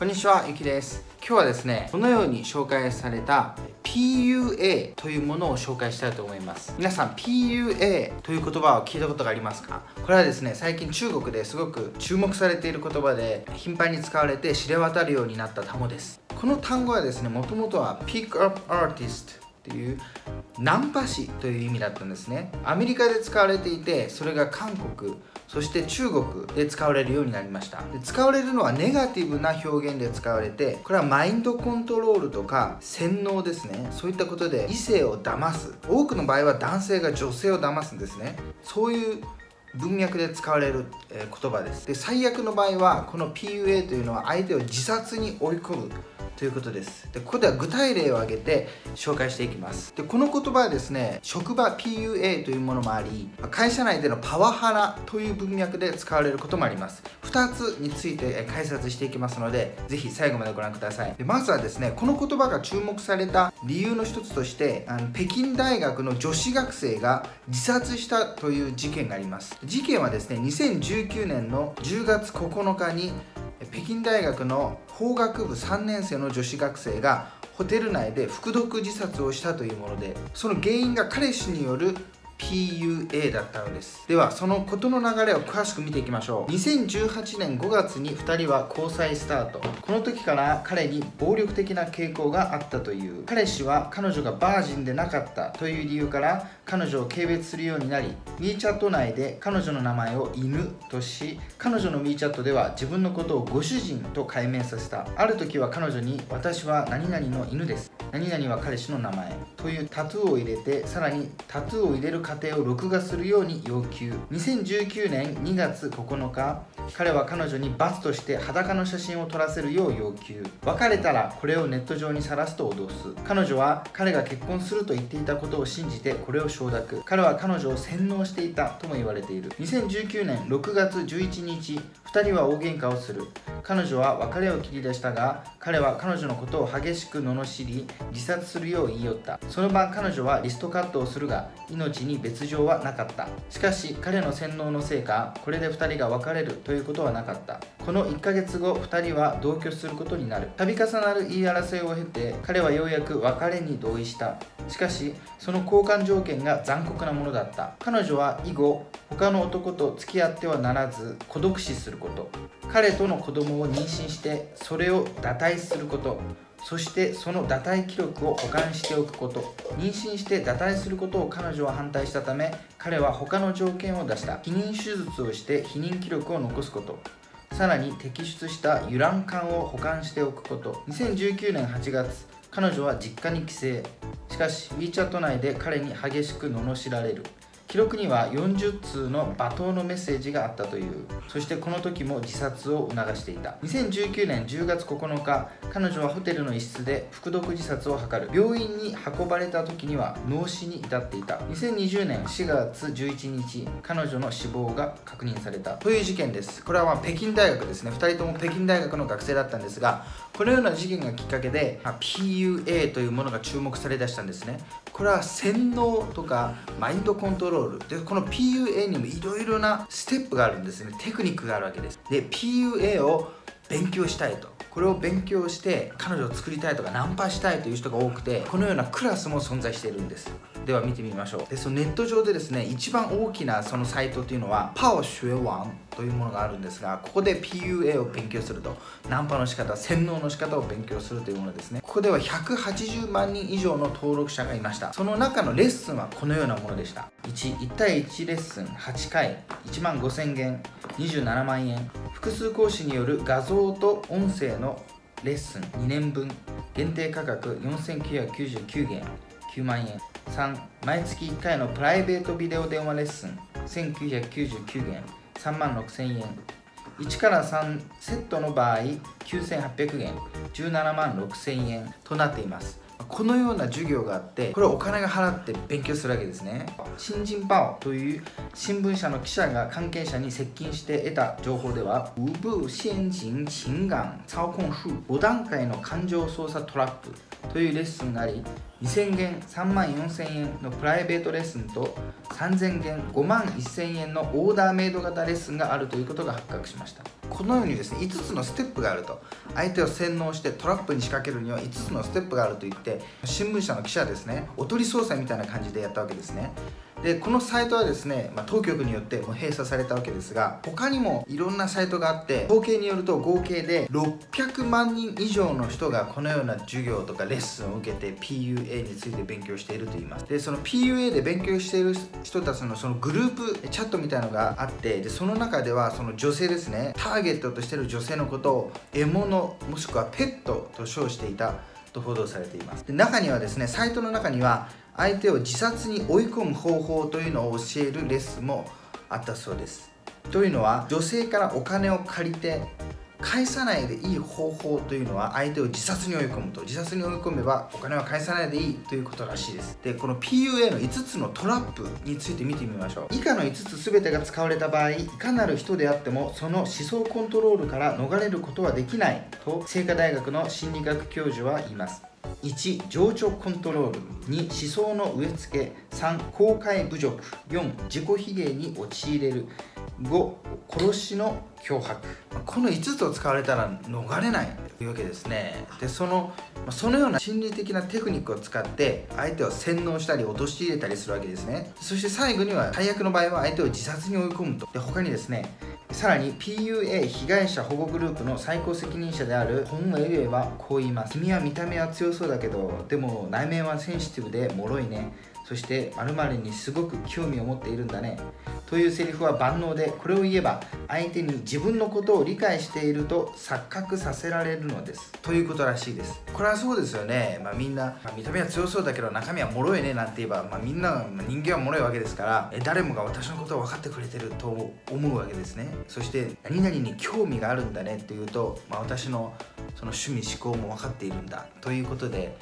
こんにちは、ゆきです。今日はですね、このように紹介された PUA というものを紹介したいと思います。皆さん、PUA という言葉を聞いたことがありますか？これはですね、最近中国ですごく注目されている言葉で、頻繁に使われて知れ渡るようになった単語です。この単語はですね、もともとは Pick Up Artist っていうナンパ師という意味だったんですね。アメリカで使われていてそれが韓国そして中国で使われるようになりました。で使われるのはネガティブな表現で使われてこれはマインドコントロールとか洗脳ですね。そういったことで異性を騙す。多くの場合は男性が女性を騙すんですね。そういう文脈で使われる、え言葉です。で最悪の場合はこの PUA というのは相手を自殺に追い込む。ということです。でここでは具体例を挙げて紹介していきます。でこの言葉はですね職場 PUA というものもあり会社内でのパワハラという文脈で使われることもあります。2つについて解説していきますのでぜひ最後までご覧ください。でまずはですねこの言葉が注目された理由の一つとしてあの北京大学の女子学生が自殺したという事件があります。事件はですね2019年の10月9日に北京大学の法学部3年生の女子学生がホテル内で服毒自殺をしたというものでその原因が彼氏による PUA だったのです。ではその事の流れを詳しく見ていきましょう。2018年5月に2人は交際スタート。この時から彼に暴力的な傾向があったという。彼氏は彼女がバージンでなかったという理由から彼女を軽蔑するようになり WeChat 内で彼女の名前を犬とし彼女の WeChat では自分のことをご主人と改名させた。ある時は彼女に私は何々の犬です。何々は彼氏の名前。というタトゥーを入れてさらにタトゥーを入れる過程を録画するように要求。2019年2月9日彼は彼女に罰として裸の写真を撮らせるよう要求。別れたらこれをネット上にさらすと脅す。彼女は彼が結婚すると言っていたことを信じてこれを証承諾。彼は彼女を洗脳していたとも言われている。2019年6月11日2人は大喧嘩をする。彼女は別れを切り出したが彼は彼女のことを激しく罵り自殺するよう言い寄った。その晩彼女はリストカットをするが命に別状はなかった。しかし彼の洗脳のせいかこれで2人が別れるということはなかった。この1ヶ月後2人は同居することになる。度重なる言い争いを経て彼はようやく別れに同意した。しかしその交換条件が残酷なものだった。彼女は以後他の男と付き合ってはならず孤独死する。こと。彼との子供を妊娠してそれを堕胎すること。そしてその堕胎記録を保管しておくこと。妊娠して堕胎することを彼女は反対したため彼は他の条件を出した。避妊手術をして避妊記録を残すこと。さらに摘出したユラン管を保管しておくこと。2019年8月彼女は実家に帰省。しかし WeChat 内で彼に激しく罵られる。記録には40通の罵倒のメッセージがあったという。そしてこの時も自殺を促していた。2019年10月9日彼女はホテルの一室で服毒自殺を図る。病院に運ばれた時には脳死に至っていた。2020年4月11日彼女の死亡が確認された。という事件です。これはま北京大学ですね。2人とも北京大学の学生だったんですがこのような事件がきっかけで、まあ PUA というものが注目されだしたんですね。これは洗脳とかマインドコントロール。でこの PUA にもいろいろなステップがあるんですね。テクニックがあるわけです。で PUA を勉強したいと。これを勉強して彼女を作りたいとかナンパしたいという人が多くてこのようなクラスも存在しているんです。では見てみましょう。でそのネット上でですね一番大きなそのサイトというのはパオ学王というものがあるんですがここで PUA を勉強するとナンパの仕方洗脳の仕方を勉強するというものですね。ここでは180万人以上の登録者がいました。その中のレッスンはこのようなものでした。11対1レッスン8回1万5000元27万円。複数講師による画像と音声のレッスン2年分。限定価格4999元9万円。3毎月1回のプライベートビデオ電話レッスン1999元。3万6000円1から3セットの場合9800元17万6000円となっています。このような授業があってこれをお金が払って勉強するわけですね。新人パオという新聞社の記者が関係者に接近して得た情報では無部先人情感操控術5段階の感情操作トラップというレッスンがあり2000元3万4000円のプライベートレッスンと3000元5万1000円のオーダーメイド型レッスンがあるということが発覚しました。このようにですね5つのステップがあると相手を洗脳してトラップに仕掛けるには5つのステップがあると言って新聞社の記者ですねおとり捜査みたいな感じでやったわけですね。でこのサイトはですね、まあ、当局によってもう閉鎖されたわけですが他にもいろんなサイトがあって統計によると合計で600万人以上の人がこのような授業とかレッスンを受けて PUA について勉強していると言います。でその PUA で勉強している人たちのそのグループチャットみたいなのがあってでその中ではその女性ですねターゲットとしている女性のことを獲物もしくはペットと称していたと報道されています。で中にはですねサイトの中には相手を自殺に追い込む方法というのを教えるレッスンもあったそうです。というのは女性からお金を借りて返さないでいい方法というのは相手を自殺に追い込むと自殺に追い込めばお金は返さないでいいということらしいです。でこの PUA の5つのトラップについて見てみましょう。以下の5つ全てが使われた場合いかなる人であってもその思想コントロールから逃れることはできないと清華大学の心理学教授は言います。1情緒コントロール。2思想の植え付け。3公開侮辱。4自己卑下に陥れる。5殺しの脅迫。この5つを使われたら逃れないというわけですね。でそのそのような心理的なテクニックを使って相手を洗脳したり陥れたりするわけですね。そして最後には最悪の場合は相手を自殺に追い込むと。で他にですねさらに PUA 被害者保護グループの最高責任者であるホン・ウェイはこう言います君は見た目は強そうだけどでも内面はセンシティブで脆いね。そして〇〇にすごく興味を持っているんだね。というセリフは万能でこれを言えば相手に自分のことを理解していると錯覚させられるのです。ということらしいです。これはそうですよね、まあ、みんな、まあ、見た目は強そうだけど中身は脆いねなんて言えば、まあ、みんな、ま人間は脆いわけですからえ誰もが私のことを分かってくれてると思うわけですね。そして何々に興味があるんだねっていうと、ま、私のその趣味思考も分かっているんだ。ということで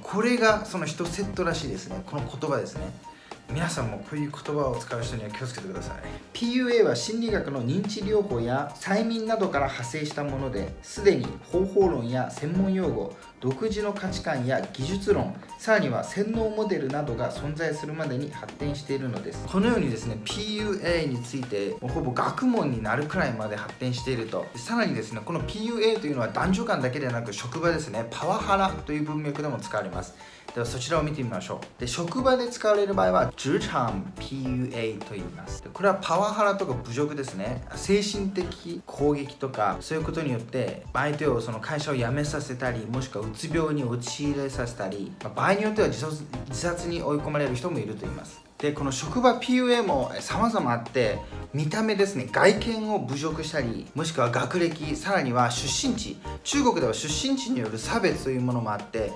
これがその1セットらしいですね。この言葉ですね。皆さんもこういう言葉を使う人には気をつけてください。PUA は心理学の認知療法や催眠などから派生したものですでに方法論や専門用語独自の価値観や技術論さらには洗脳モデルなどが存在するまでに発展しているのです。このようにですね PUA についてほぼ学問になるくらいまで発展していると。さらにですねこの PUA というのは男女間だけでなく職場ですね。パワハラという文脈でも使われます。ではそちらを見てみましょう。で職場で使われる場合はジュチャン PUA と言います。これはパワハラとか侮辱ですね。精神的攻撃とかそういうことによって相手をその会社を辞めさせたりもしくはうつ病に陥れさせたり、まあ、場合によっては自殺に追い込まれる人もいると言います。でこの職場 PUA も様々あって見た目ですね外見を侮辱したりもしくは学歴さらには出身地中国では出身地による差別というものもあって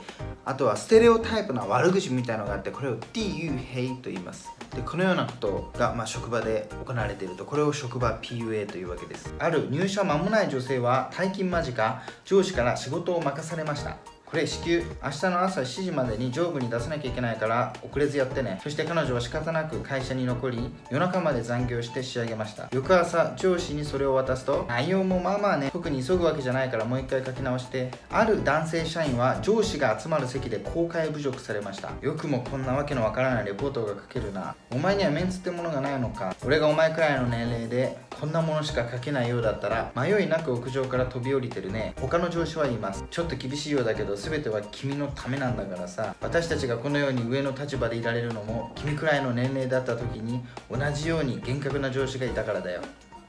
あとはステレオタイプな悪口みたいのがあってこれを DU ヘイと言います。でこのようなことが、まあ、職場で行われていると。これを職場 PUA というわけです。ある入社間もない女性は退勤間近上司から仕事を任されました。これ至急明日の朝7時までに上部に出さなきゃいけないから遅れずやってね。そして彼女は仕方なく会社に残り夜中まで残業して仕上げました。翌朝上司にそれを渡すと内容もまあまあね。特に急ぐわけじゃないからもう一回書き直してある男性社員は上司が集まる席で公開侮辱されました。よくもこんなわけのわからないレポートが書けるな。お前にはメンツってものがないのか。俺がお前くらいの年齢でこんなものしか書けないようだったら迷いなく屋上から飛び降りてるね。他の上司は言います。ちょっと厳しいようだけど全ては君のためなんだからさ。私たちがこのように上の立場でいられるのも君くらいの年齢だった時に同じように厳格な上司がいたからだよ。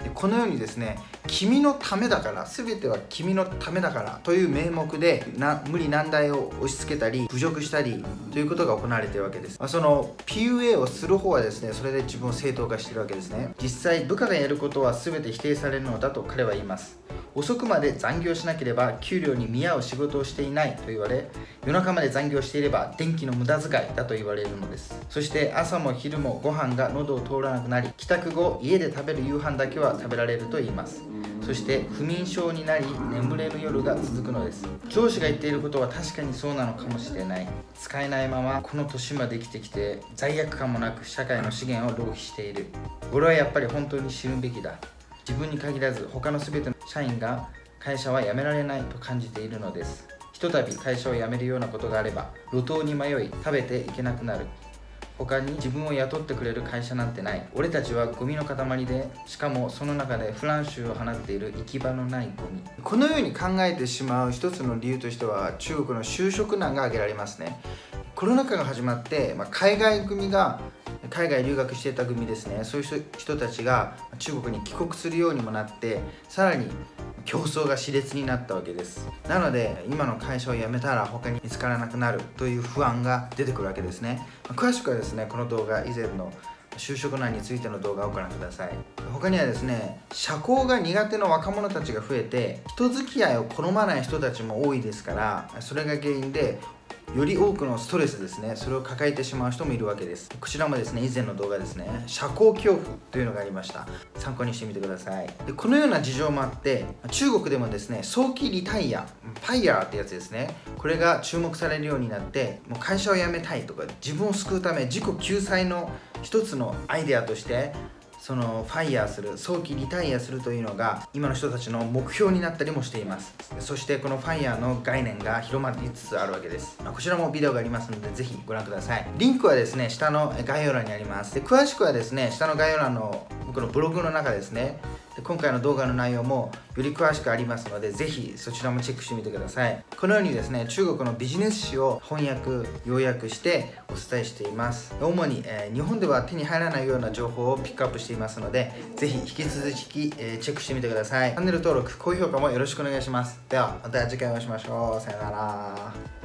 でこのようにですね君のためだから全ては君のためだからという名目でな無理難題を押し付けたり侮辱したりということが行われているわけです、まあ、その PUA をする方はですねそれで自分を正当化しているわけですね。実際部下がやることは全て否定されるのだと彼は言います。遅くまで残業しなければ給料に見合う仕事をしていないと言われ夜中まで残業していれば電気の無駄遣いだと言われるのです。そして朝も昼もご飯が喉を通らなくなり帰宅後家で食べる夕飯だけは食べられると言います。そして不眠症になり眠れる夜が続くのです。上司が言っていることは確かにそうなのかもしれない。使えないままこの年まで生きてきて罪悪感もなく社会の資源を浪費している。俺はやっぱり本当に死ぬべきだ。自分に限らず他の全ての社員が会社は辞められないと感じているのです。ひとたび会社を辞めるようなことがあれば路頭に迷い食べていけなくなる。他に自分を雇ってくれる会社なんてない。俺たちはゴミの塊でしかもその中でフランシュを放っている行き場のないゴミ。このように考えてしまう一つの理由としては中国の就職難が挙げられますね。コロナ禍が始まって、まあ、海外組が海外留学してた組ですね。そういう人たちが中国に帰国するようにもなってさらに競争が熾烈になったわけです。なので今の会社を辞めたら他に見つからなくなるという不安が出てくるわけですね。詳しくはですねこの動画以前の就職難についての動画をご覧ください。他にはですね社交が苦手な若者たちが増えて人付き合いを好まない人たちも多いですからそれが原因でより多くのストレスですねそれを抱えてしまう人もいるわけです。こちらもですね以前の動画ですね社交恐怖というのがありました。参考にしてみてください。でこのような事情もあって中国でもですね早期リタイアファイヤーってやつですねこれが注目されるようになってもう会社を辞めたいとか自分を救うため自己救済の一つのアイデアとしてそのファイヤーする早期リタイアするというのが今の人たちの目標になったりもしています。そしてこのファイヤーの概念が広まりつつあるわけです。まこちらもビデオがありますのでぜひご覧ください。リンクはですね下の概要欄にあります。で詳しくはですね下の概要欄の僕のブログの中ですねで今回の動画の内容もより詳しくありますのでぜひそちらもチェックしてみてください。このようにですね中国のビジネス誌を翻訳要約してお伝えしています。主に、えー、日本では手に入らないような情報をピックアップしていますのでぜひ引き続き、えー、チェックしてみてください。チャンネル登録高評価もよろしくお願いします。ではまた次回お会いしましょう。さよなら。